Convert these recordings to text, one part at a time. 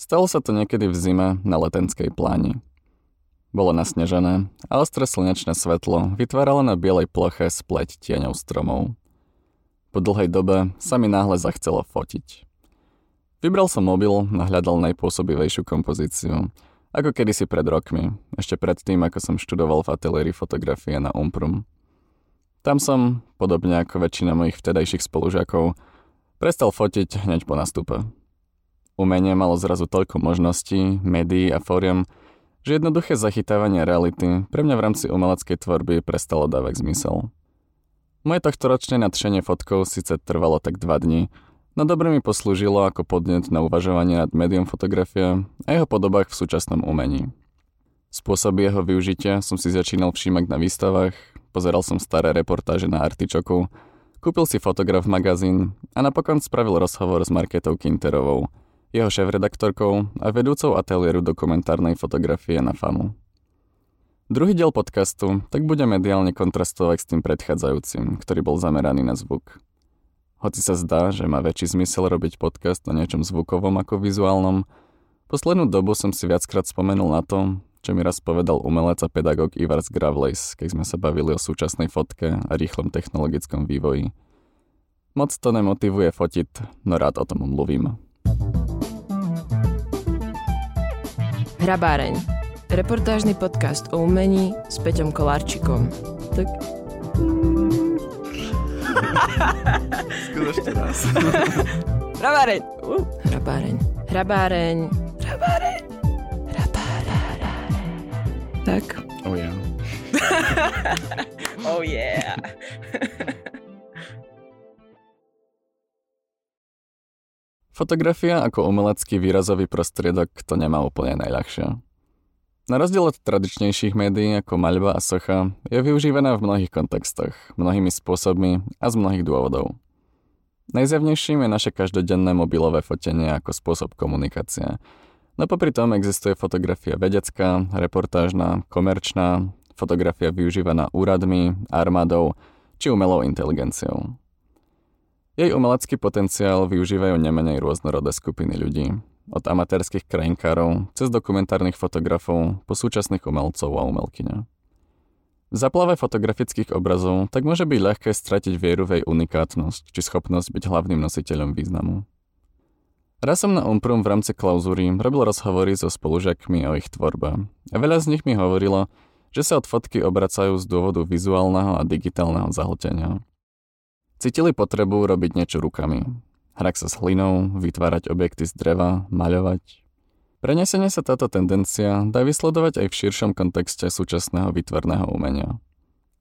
Stalo sa to niekedy v zime na letenskej pláni. Bolo nasnežené a ostré slnečné svetlo vytváralo na bielej ploche spleť tieňov stromov. Po dlhej dobe sa mi náhle zachcelo fotiť. Vybral som mobil a hľadal najpôsobivejšiu kompozíciu, ako kedysi pred rokmi, ešte pred tým, ako som študoval v ateliéri fotografie na Umprum. Tam som, podobne ako väčšina mojich vtedajších spolužiakov, prestal fotiť hneď po nastupe. Umenie malo zrazu toľko možností, médií a fóriem, že jednoduché zachytávanie reality pre mňa v rámci umeleckej tvorby prestalo dávať zmysel. Moje tohtoročné nadšenie fotkou síce trvalo tak dva dní, no dobre mi poslúžilo ako podnet na uvažovanie nad médium fotografie a jeho podobách v súčasnom umení. Spôsoby jeho využitia som si začínal všímať na výstavách, pozeral som staré reportáže na Artičoku, kúpil si fotograf magazín a napokon spravil rozhovor s Marketou Kinterovou – jeho šéf-redaktorkou a vedúcou ateliéru dokumentárnej fotografie na FAMu. Druhý diel podcastu tak bude mediálne kontrastovať s tým predchádzajúcim, ktorý bol zameraný na zvuk. Hoci sa zdá, že má väčší zmysel robiť podcast o niečom zvukovom ako vizuálnom, poslednú dobu som si viackrát spomenul na to, čo mi raz povedal umelec a pedagóg Ivars Gravlace, keď sme sa bavili o súčasnej fotke a rýchlom technologickom vývoji. Moc to nemotivuje fotiť, no rád o tom mluvím. Hrabáreň. Reportážny podcast o umení s Peťom Kolárčikom. Tak... Skôr ešte raz. Hrabáreň. Uh. Hrabáreň. Hrabáreň. Hrabáreň. Hrabáreň. Tak. Oh yeah. oh yeah. Fotografia ako umelecký výrazový prostriedok to nemá úplne najľahšie. Na rozdiel od tradičnejších médií ako maľba a socha je využívaná v mnohých kontextoch, mnohými spôsobmi a z mnohých dôvodov. Najzjavnejším je naše každodenné mobilové fotenie ako spôsob komunikácie. No popri tom existuje fotografia vedecká, reportážna, komerčná, fotografia využívaná úradmi, armádou či umelou inteligenciou. Jej umelecký potenciál využívajú nemenej rôznorodé skupiny ľudí. Od amatérských krajinkárov cez dokumentárnych fotografov po súčasných umelcov a umelkyne. V zaplave fotografických obrazov tak môže byť ľahké stratiť vieru v jej unikátnosť či schopnosť byť hlavným nositeľom významu. Raz som na Umprum v rámci klauzúry robil rozhovory so spolužiakmi o ich tvorbe a veľa z nich mi hovorilo, že sa od fotky obracajú z dôvodu vizuálneho a digitálneho zahltenia. Cítili potrebu robiť niečo rukami. Hrať sa s hlinou, vytvárať objekty z dreva, maľovať. Prenesenie sa táto tendencia dá vysledovať aj v širšom kontexte súčasného výtvarného umenia.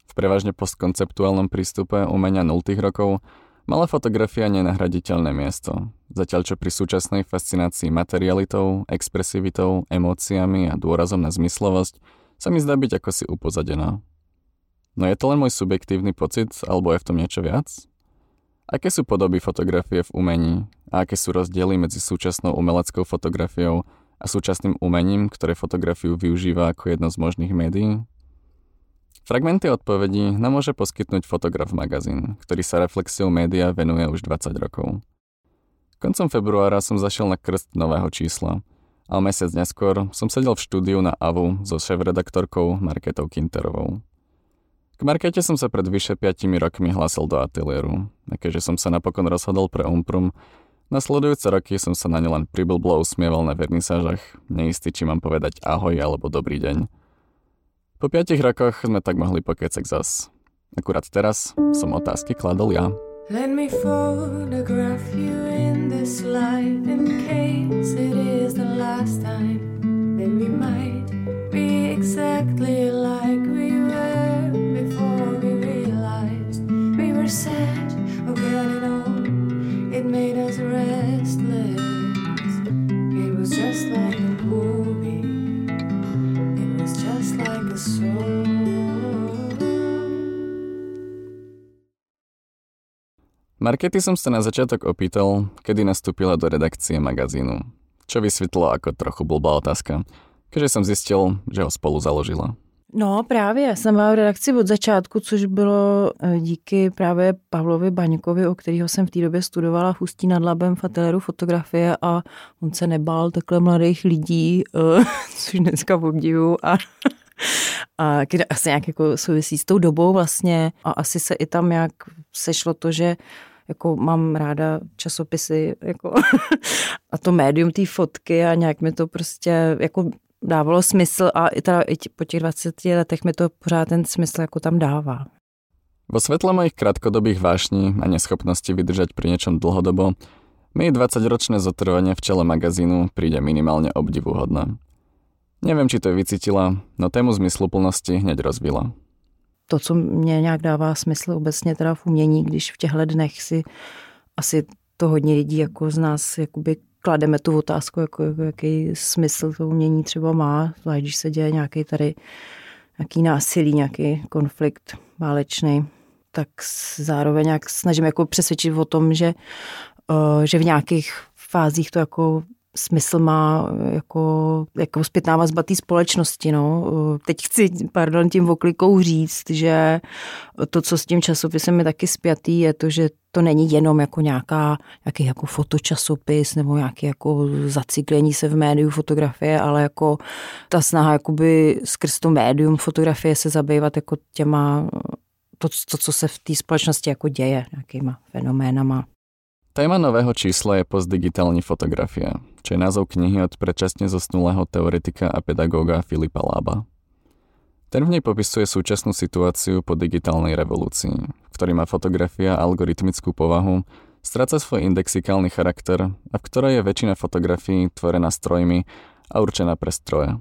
V prevažne postkonceptuálnom prístupe umenia 0. rokov mala fotografia nenahraditeľné miesto, zatiaľ čo pri súčasnej fascinácii materialitou, expresivitou, emóciami a dôrazom na zmyslovosť sa mi zdá byť ako si upozadená. No je to len môj subjektívny pocit, alebo je v tom niečo viac? Aké sú podoby fotografie v umení a aké sú rozdiely medzi súčasnou umeleckou fotografiou a súčasným umením, ktoré fotografiu využíva ako jedno z možných médií? Fragmenty odpovedí nám môže poskytnúť fotograf magazín, ktorý sa reflexiou média venuje už 20 rokov. Koncom februára som zašiel na krst nového čísla a mesiac neskôr som sedel v štúdiu na AVU so šéf-redaktorkou Marketou Kinterovou. K Markete som sa pred vyše 5 rokmi hlásil do ateliéru a keďže som sa napokon rozhodol pre Umprum, nasledujúce roky som sa na ne len priblblo usmieval na vernisážach, neistý či mám povedať ahoj alebo dobrý deň. Po 5 rokoch sme tak mohli pokecať zas. Akurát teraz som otázky kladol ja. Let me photograph you in this life in case it is the last time. Then we might be exactly like we sad of getting old. It made us restless. It was just like a movie. It was just like a song. Markety som sa na začiatok opýtal, kedy nastúpila do redakcie magazínu. Čo vysvetlo ako trochu blbá otázka keďže som zistil, že ho spolu založila. No právě, jsem byla v redakci od začátku, což bylo eh, díky právě Pavlovi Baňkovi, o kterého jsem v té době studovala v Ústí nad Labem v ateliéru fotografie a on se nebál takhle mladých lidí, eh, což dneska obdivu a a kde asi nějak jako souvisí s tou dobou vlastně. A asi se i tam nějak sešlo to, že jako mám ráda časopisy jako a to médium té fotky a nějak mi to prostě jako dávalo smysl a i, teda, i po těch 20 letech mi to pořád ten smysl jako tam dává. Vo svetle mojich krátkodobých vášní a neschopnosti vydržať pri niečom dlhodobo, mi 20-ročné zotrvanie v čele magazínu príde minimálne obdivuhodné. Neviem, či to vycítila, no tému zmysluplnosti hneď rozvila. To, co mě nějak dává smysl obecně teda v umění, když v těchto dnech si asi to hodně lidí jako z nás jakoby klademe tu otázku, jako, jako jaký smysl to umění třeba má, zvlášť když se děje nějaký tady nějaký násilí, nějaký konflikt válečný, tak zároveň nějak snažím jako přesvědčit o tom, že, uh, že v nějakých fázích to jako smysl má jako, jako zpětná vazba té společnosti. No. Teď chci, pardon, tím oklikou říct, že to, co s tím časopisem je taky spjatý, je to, že to není jenom jako nějaká, nějaký jako fotočasopis nebo nějaký jako zaciklení se v médiu fotografie, ale jako ta snaha jakoby skrz to médium fotografie se zabývat jako těma to, to co se v té společnosti jako děje, nějakýma fenoménama. Téma nového čísla je postdigitální fotografia, čo je názov knihy od predčasne zosnulého teoretika a pedagóga Filipa Lába. Ten v nej popisuje súčasnú situáciu po digitálnej revolúcii, v ktorej má fotografia algoritmickú povahu, stráca svoj indexikálny charakter a v ktorej je väčšina fotografií tvorená strojmi a určená pre stroje.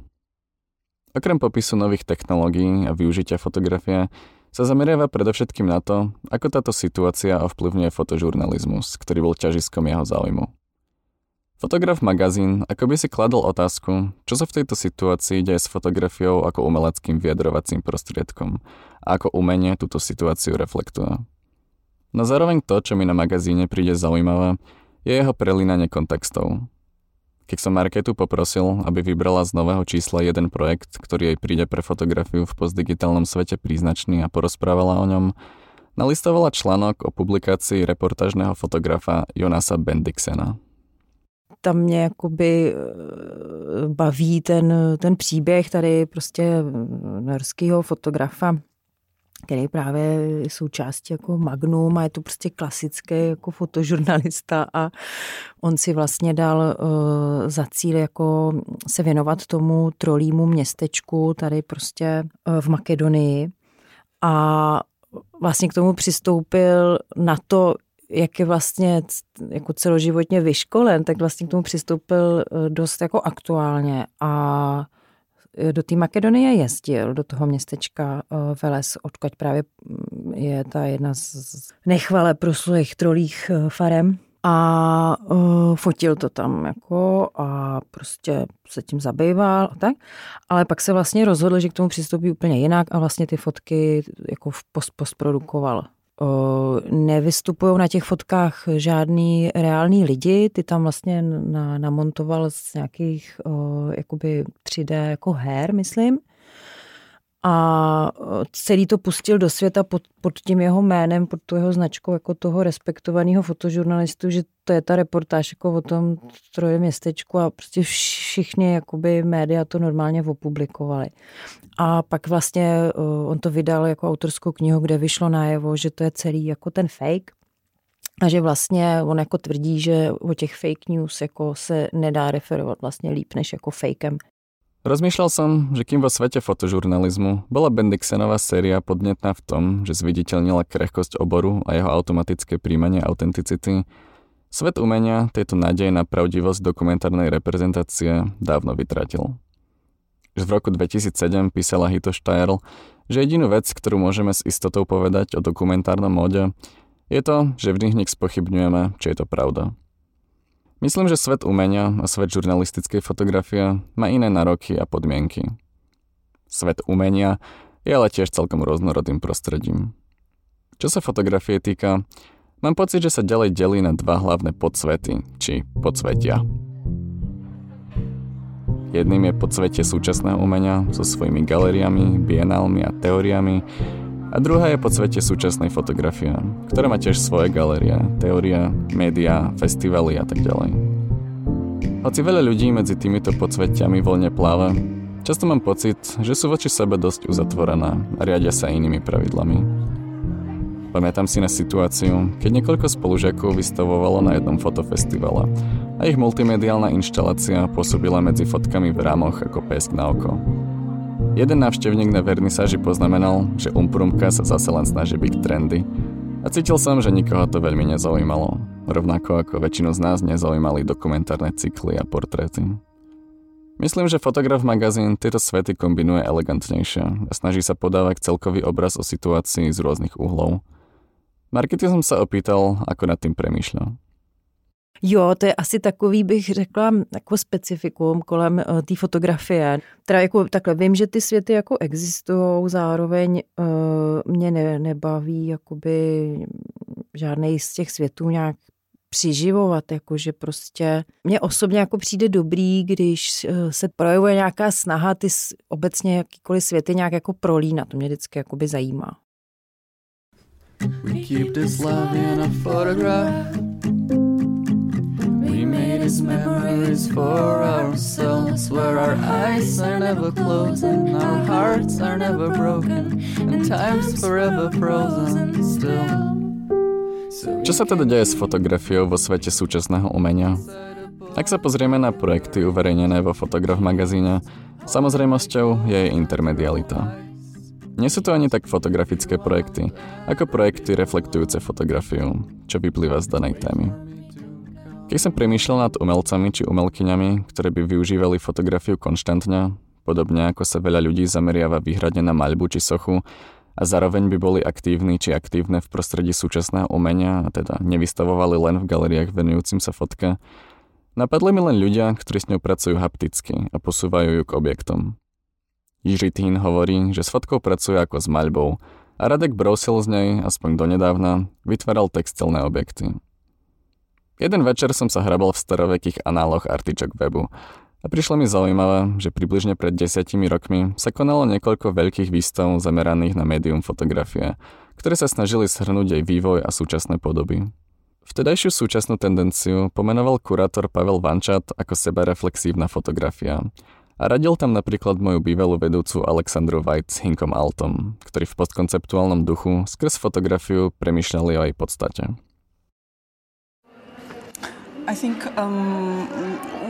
Okrem popisu nových technológií a využitia fotografie sa zameriava predovšetkým na to, ako táto situácia ovplyvňuje fotožurnalizmus, ktorý bol ťažiskom jeho záujmu. Fotograf magazín ako by si kladol otázku, čo sa v tejto situácii deje s fotografiou ako umeleckým vyjadrovacím prostriedkom a ako umenie túto situáciu reflektuje. No zároveň to, čo mi na magazíne príde zaujímavé, je jeho prelínanie kontextov, keď som Marketu poprosil, aby vybrala z nového čísla jeden projekt, ktorý jej príde pre fotografiu v postdigitálnom svete príznačný a porozprávala o ňom, nalistovala článok o publikácii reportážneho fotografa Jonasa Bendixena. Tam mě jakoby eh, baví ten, ten příběh tady prostě norského fotografa který právě je součástí jako Magnum a je to prostě klasický jako fotožurnalista a on si vlastně dal uh, za cíl jako se věnovat tomu trolímu městečku tady prostě uh, v Makedonii. A vlastně k tomu přistoupil na to, jak je vlastně jako celoživotně vyškolen, tak vlastně k tomu přistoupil eh, dost jako aktuálně a do té Makedonie jezdil, do toho městečka eh, Veles, odkud právě mm, je ta jedna z nechvale proslulých trolích farem. A uh, fotil to tam jako a prostě se tím zabýval a tak. Ale pak se vlastně rozhodl, že k tomu přistoupí úplně jinak a vlastně ty fotky jako post postprodukoval nevystupují na těch fotkách žádný reální lidi, ty tam vlastně na, namontoval z nějakých jakoby 3D jako her, myslím a celý to pustil do světa pod, pod tím jeho jménem, pod tu jeho značkou jako toho respektovaného fotožurnalistu, že to je ta reportáž jako o tom troje městečku a prostě všichni jakoby média to normálně opublikovali. A pak vlastně on to vydal jako autorskou knihu, kde vyšlo najevo, že to je celý jako ten fake, a že vlastně on jako tvrdí, že o těch fake news jako se nedá referovat vlastně líp než jako fakem. Rozmýšľal som, že kým vo svete fotožurnalizmu bola Bendixenová séria podnetná v tom, že zviditeľnila krehkosť oboru a jeho automatické príjmanie autenticity, svet umenia tejto nádeje na pravdivosť dokumentárnej reprezentácie dávno vytratil. Už v roku 2007 písala Hito Steierl, že jedinú vec, ktorú môžeme s istotou povedať o dokumentárnom móde, je to, že vždy hneď spochybňujeme, či je to pravda. Myslím, že svet umenia a svet žurnalistickej fotografie má iné nároky a podmienky. Svet umenia je ale tiež celkom rôznorodým prostredím. Čo sa fotografie týka, mám pocit, že sa ďalej delí na dva hlavné podsvety, či podsvetia. Jedným je podsvetie súčasného umenia so svojimi galériami, bienálmi a teóriami a druhá je podsvetie súčasnej fotografie, ktorá má tiež svoje galérie, teória, médiá, festivaly a tak ďalej. Hoci veľa ľudí medzi týmito podsvetiami voľne pláva, často mám pocit, že sú voči sebe dosť uzatvorené a riadia sa inými pravidlami. Pamätám si na situáciu, keď niekoľko spolužiakov vystavovalo na jednom fotofestivale a ich multimediálna inštalácia pôsobila medzi fotkami v rámoch ako pesk na oko. Jeden návštevník na vernisáži poznamenal, že Umprumka sa zase len snaží byť trendy a cítil som, že nikoho to veľmi nezaujímalo, rovnako ako väčšinu z nás nezaujímali dokumentárne cykly a portréty. Myslím, že fotograf magazín tieto svety kombinuje elegantnejšie a snaží sa podávať celkový obraz o situácii z rôznych uhlov – Markety jsem se opýtal, ako nad tím přemýšlel. Jo, to je asi takový, bych řekla, jako specifikum kolem uh, té fotografie. Teda jako takhle, vím, že ty světy jako existují, zároveň uh, mě ne, nebaví jakoby žádný z těch světů nějak přiživovat, jakože prostě mně osobně jako přijde dobrý, když uh, se projevuje nějaká snaha ty obecně jakýkoliv světy nějak jako prolínat, to mě vždycky jakoby zajímá. We keep this love in a photograph. Memories for ourselves, where our eyes are never closed and our hearts are never broken, and time's forever frozen still. Čo sa teda deje s fotografiou vo svete súčasného umenia? Ak sa pozrieme na projekty uverejnené vo Fotograf magazíne, samozrejmosťou je jej intermedialita. Nie sú to ani tak fotografické projekty, ako projekty reflektujúce fotografiu, čo vyplýva z danej témy. Keď som premýšľal nad umelcami či umelkyňami, ktoré by využívali fotografiu konštantne, podobne ako sa veľa ľudí zameriava výhradne na maľbu či sochu, a zároveň by boli aktívni či aktívne v prostredí súčasného umenia a teda nevystavovali len v galeriách venujúcim sa fotke, napadli mi len ľudia, ktorí s ňou pracujú hapticky a posúvajú ju k objektom. Jiří Tín hovorí, že s fotkou pracuje ako s maľbou a Radek Brosil z nej, aspoň donedávna, vytváral textilné objekty. Jeden večer som sa hrabal v starovekých análoch Artičok webu a prišlo mi zaujímavé, že približne pred desiatimi rokmi sa konalo niekoľko veľkých výstav zameraných na médium fotografie, ktoré sa snažili shrnúť jej vývoj a súčasné podoby. Vtedajšiu súčasnú tendenciu pomenoval kurátor Pavel Vančat ako sebareflexívna fotografia a radil tam napríklad moju bývalú vedúcu Alexandru White s Hinkom Altom, ktorí v postkonceptuálnom duchu skrz fotografiu premýšľali o jej podstate. I think um,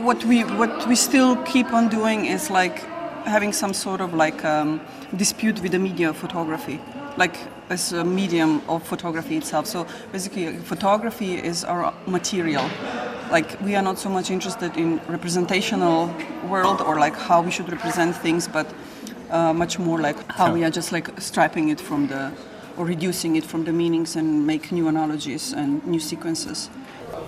what we what we still keep on doing is like having some sort of like um, dispute with the media of photography, like as a medium of photography itself. So basically, photography is our material, like we are not so much interested in representational world or like how we should represent things but uh, much more like how we are just like striping it from the or reducing it from the meanings and make new analogies and new sequences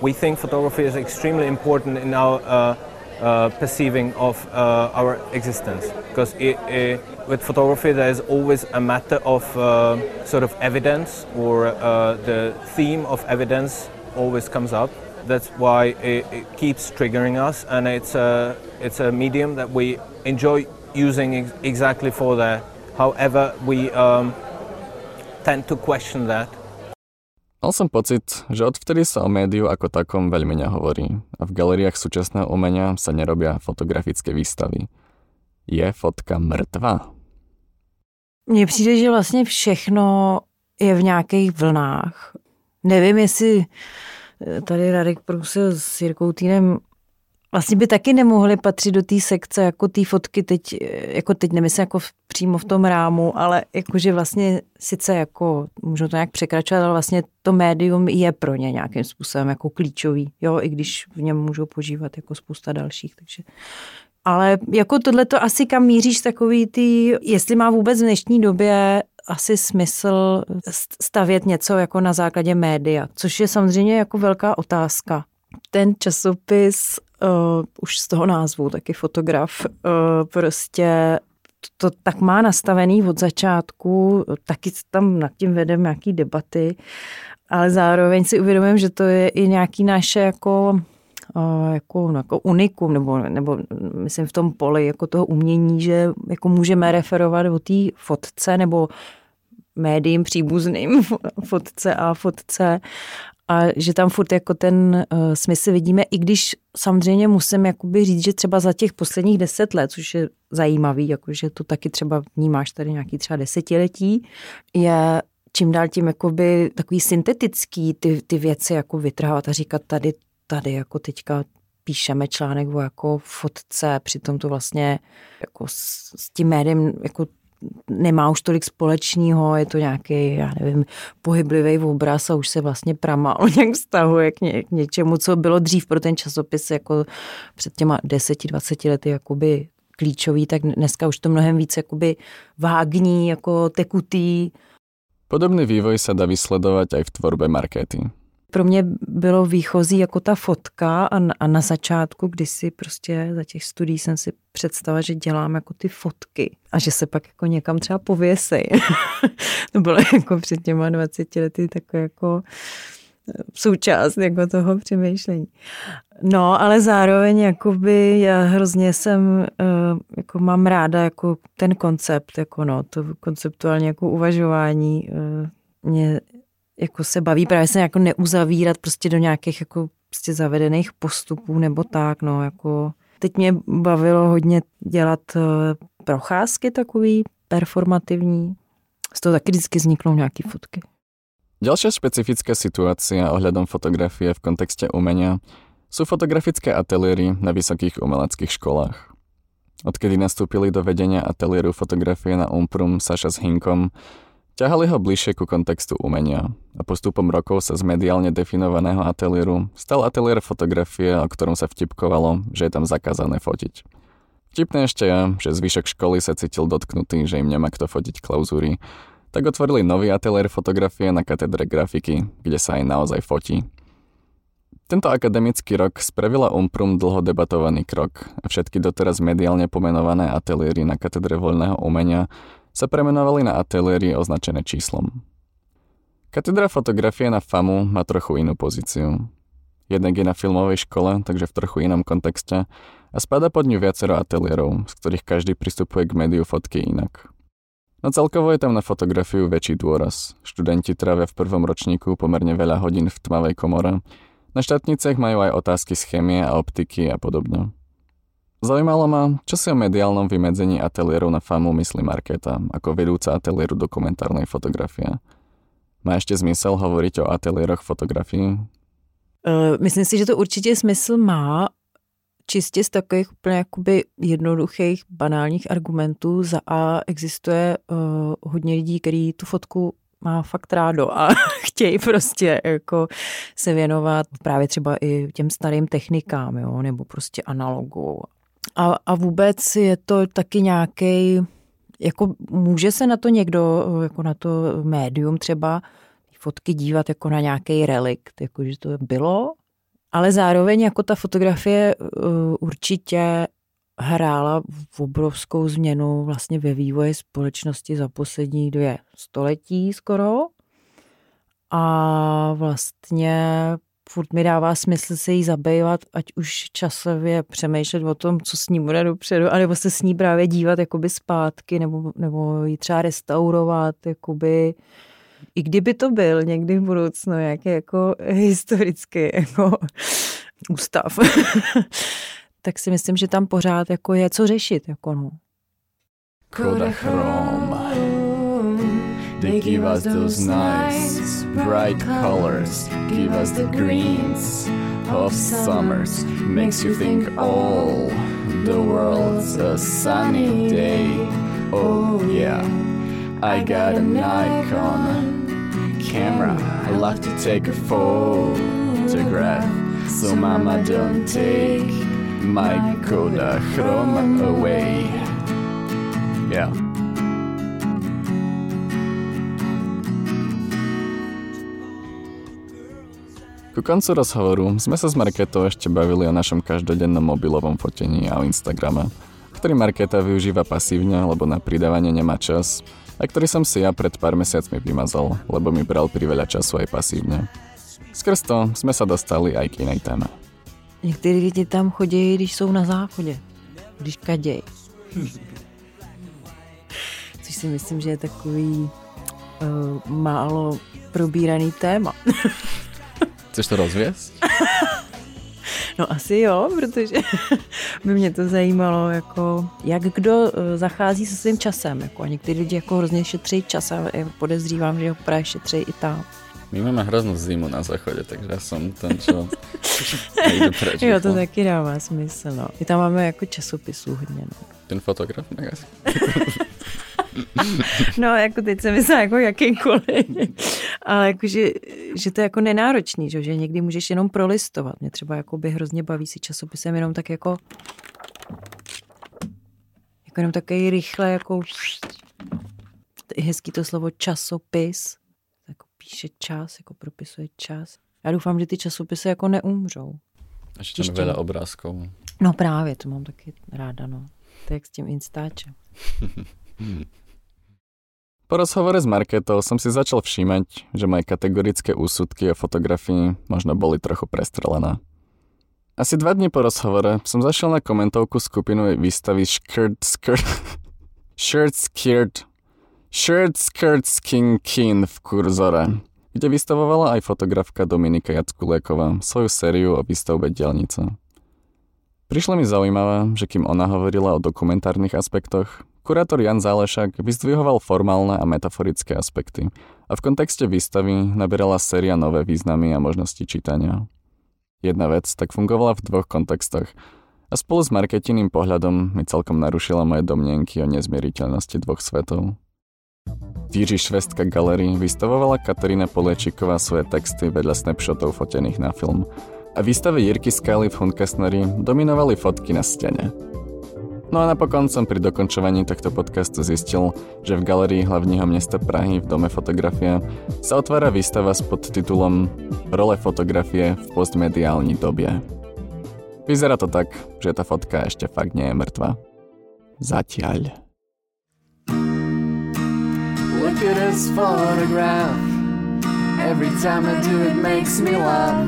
we think photography is extremely important in our uh, uh, perceiving of uh, our existence because it, it, with photography there is always a matter of uh, sort of evidence or uh, the theme of evidence always comes up that's why it, it, keeps triggering us, and it's a it's a medium that we enjoy using ex- exactly for that. However, we um, tend to question that. Mal som pocit, že odvtedy sa o médiu ako takom veľmi nehovorí a v galeriách súčasného umenia sa nerobia fotografické výstavy. Je fotka mrtvá? Mně přijde, že vlastně všechno je v nějakých vlnách. Nevím, jestli tady Radek Prusil s Jirkou Týnem vlastně by taky nemohli patřit do té sekce, jako té fotky teď, jako teď nemyslím jako v, přímo v tom rámu, ale jakože vlastně sice jako, můžu to nějak překračovat, ale vlastně to médium je pro ně nějakým způsobem jako klíčový, jo, i když v něm můžou požívat jako spousta dalších, takže ale jako tohle to asi kam míříš takový ty, jestli má vůbec v dnešní době asi smysl stavět něco jako na základě média, což je samozřejmě jako velká otázka. Ten časopis, uh, už z toho názvu, taky fotograf, uh, prostě to tak má nastavený od začátku, taky tam nad tím vedeme nějaký debaty, ale zároveň si uvědomím, že to je i nějaký naše jako jako, no, jako unikum, nebo, nebo myslím v tom poli jako toho umění, že jako můžeme referovat o té fotce nebo médiím příbuzným fotce a fotce a že tam furt jako ten uh, smysl vidíme, i když samozřejmě musím jakoby říct, že třeba za těch posledních deset let, což je zajímavý, jakože to taky třeba vnímáš tady nějaký třeba desetiletí, je čím dál tím jakoby takový syntetický ty, ty věci jako vytrhávat a říkat tady, tady jako teďka píšeme článek o jako fotce, přitom to vlastně jako s, s tím médiem jako nemá už tolik společného, je to nějaký, já nevím, pohyblivý obraz a už se vlastně pramálo nějak vztahuje k, ně, k něčemu, co bylo dřív pro ten časopis jako před těma 10-20 lety jakoby klíčový, tak dneska už to mnohem víc jakoby vágní, jako tekutý. Podobný vývoj sa dá vysledovať aj v tvorbe markety pro mě bylo výchozí jako ta fotka a a na začátku, kdy si prostě za těch studií jsem si představila, že dělám jako ty fotky a že se pak jako někam třeba pověsej. to bylo jako před těma 20 lety takové jako eh, součást jako toho přemýšlení. No, ale zároveň jakoby já hrozně jsem, eh, jako mám ráda jako ten koncept, jako no, to konceptuálně jako uvažování eh, mě jako se baví právě se jako neuzavírat prostě do nějakých jako prostě zavedených postupů nebo tak, no jako teď mě bavilo hodně dělat eh, procházky takový performativní. Z toho taky vždycky vzniknou nějaké fotky. Ďalšia špecifická situácia ohľadom fotografie v kontexte umenia sú fotografické ateliéry na vysokých umeleckých školách. Odkedy nastúpili do vedenia ateliéru fotografie na Umprum Saša s Hinkom, Ťahali ho bližšie ku kontextu umenia a postupom rokov sa z mediálne definovaného ateliéru stal ateliér fotografie, o ktorom sa vtipkovalo, že je tam zakázané fotiť. Vtipné ešte je, že zvyšok školy sa cítil dotknutý, že im nemá kto fotiť klauzúry, tak otvorili nový ateliér fotografie na katedre grafiky, kde sa aj naozaj fotí. Tento akademický rok spravila Umprum dlho debatovaný krok a všetky doteraz mediálne pomenované ateliéry na katedre voľného umenia sa premenovali na ateliéry označené číslom. Katedra fotografie na FAMu má trochu inú pozíciu. Jednak je na filmovej škole, takže v trochu inom kontexte a spada pod ňu viacero ateliérov, z ktorých každý pristupuje k médiu fotky inak. No celkovo je tam na fotografiu väčší dôraz. Študenti trávia v prvom ročníku pomerne veľa hodín v tmavej komore. Na štátnicech majú aj otázky z chemie a optiky a podobne. Zaujímalo ma, čo si o mediálnom vymedzení ateliérov na FAMu myslí Markéta ako vedúca ateliéru dokumentárnej fotografie. Má ještě zmysel hovoriť o ateliéroch fotografií? Uh, myslím si, že to určitě smysl má, čistě z takových úplně jakoby jednoduchých, banálních argumentů. Za A existuje uh, hodně lidí, kteří tu fotku má fakt rádo a chtějí prostě jako se věnovat právě třeba i těm starým technikám, jo, nebo prostě analogu a, a vůbec je to taky nějaký, jako může se na to někdo, jako na to médium třeba fotky dívat jako na nějaký relikt, jako že to bylo, ale zároveň jako ta fotografie uh, určitě hrála v obrovskou změnu vlastně ve vývoji společnosti za poslední dvě století skoro. A vlastně furt mi dává smysl se jí zabývat, ať už časově přemýšlet o tom, co s ní bude dopředu, anebo se s ní právě dívat jakoby zpátky, nebo, nebo ji třeba restaurovat, jakoby, i kdyby to byl někdy v budoucnu nějaký jako historický jako ústav, tak si myslím, že tam pořád jako je co řešit. Jako no. Kodachrom. They give us those nice, bright colors, give us the greens of summers. Makes you think, oh, oh, the world's a sunny day. Oh, oh, yeah, I got an icon camera. I love to take a photograph. So, mama, don't take my Kodachrome away. Yeah. Ku koncu rozhovoru sme sa s Marketou ešte bavili o našom každodennom mobilovom fotení a o Instagrame, ktorý Marketa využíva pasívne, lebo na pridávanie nemá čas a ktorý som si ja pred pár mesiacmi vymazal, lebo mi bral priveľa času aj pasívne. Skrz to sme sa dostali aj k inej téme. Některý lidi tam chodí, když jsou na záchodě, když kaděj. Což si myslím, že je takový uh, málo probíraný téma. Chceš to rozviesť? No asi jo, protože by mě to zajímalo, jako, jak kdo eh, zachází se svým časem. Jako, někteří lidi jako hrozně šetří čas a podezřívám, že ho právě šetří i tam. My máme hroznú zimu na záchode, takže ja som ten, čo nejde preč. Jo, to taky dává smysl. No. My tam máme jako časopisů hodně. No. Ten fotograf magazín. No, jako teď se myslím jako jakýkoliv. Ale jako, že, že to je jako nenáročný, že, že někdy můžeš jenom prolistovat. Mě třeba jako by hrozně baví si časopisem jenom tak jako jako jenom takový rychle jako hezký to slovo časopis. Jako píše čas, jako propisuje čas. Já doufám, že ty časopisy jako neumřou. Ešte tam veľa obrázkov. No právě, to mám taky ráda, no. To je jak s tím Instačem. Po rozhovore s Marketou som si začal všímať, že moje kategorické úsudky o fotografii možno boli trochu prestrelené. Asi dva dní po rozhovore som zašiel na komentovku skupinu výstavy Skirt Skirt Shirt Skirt Shirt Skirt Skin Kin v Kurzore, kde vystavovala aj fotografka Dominika Jackuléková svoju sériu o výstavbe dielnice. Prišlo mi zaujímavé, že kým ona hovorila o dokumentárnych aspektoch, Kurátor Jan Zálešak vyzdvihoval formálne a metaforické aspekty a v kontexte výstavy nabierala séria nové významy a možnosti čítania. Jedna vec tak fungovala v dvoch kontextoch a spolu s marketiným pohľadom mi celkom narušila moje domnienky o nezmieriteľnosti dvoch svetov. V Švestka Gallery vystavovala Katarína Poliečiková svoje texty vedľa snapshotov fotených na film a výstave Jirky Skály v Hunkasneri dominovali fotky na stene. No a napokon som pri dokončovaní tohto podcastu zistil, že v galerii hlavního mesta Prahy v Dome fotografie sa otvára výstava s podtitulom Role fotografie v postmediální době. Vyzerá to tak, že tá fotka ešte fakt nie je mŕtva. Zatiaľ. Look at this photograph Every time I do it makes me laugh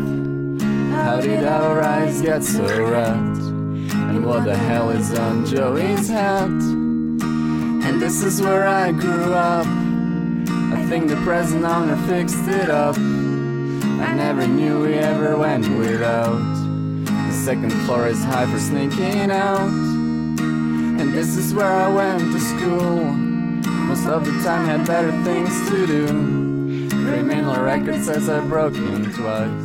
How did our eyes get so red? And what the hell is on Joey's hat? And this is where I grew up. I think the present owner fixed it up. I never knew we ever went without. The second floor is high for sneaking out. And this is where I went to school. Most of the time I had better things to do. Criminal record says I broke in twice.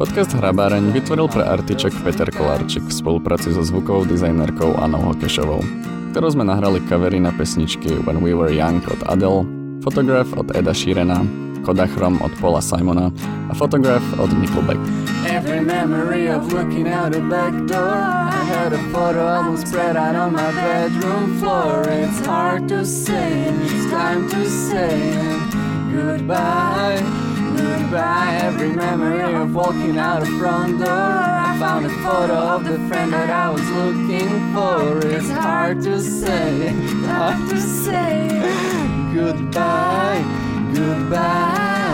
Podcast Hrabáreň vytvoril pre Artiček Peter Kolárčik v spolupráci so zvukovou dizajnerkou Anou Hokešovou, ktorú sme nahrali kavery na pesničky When We Were Young od Adele, Photograph od Eda Sheerana, Kodachrom od Paula Simona a Photograph od Nickelback. Every memory of looking out a back door I had a photo album spread out on my bedroom floor It's hard to say, it's time to say goodbye Goodbye, every memory of walking out a front door. I found a photo of the friend that I was looking for. It's hard to say, hard to say. Goodbye, goodbye.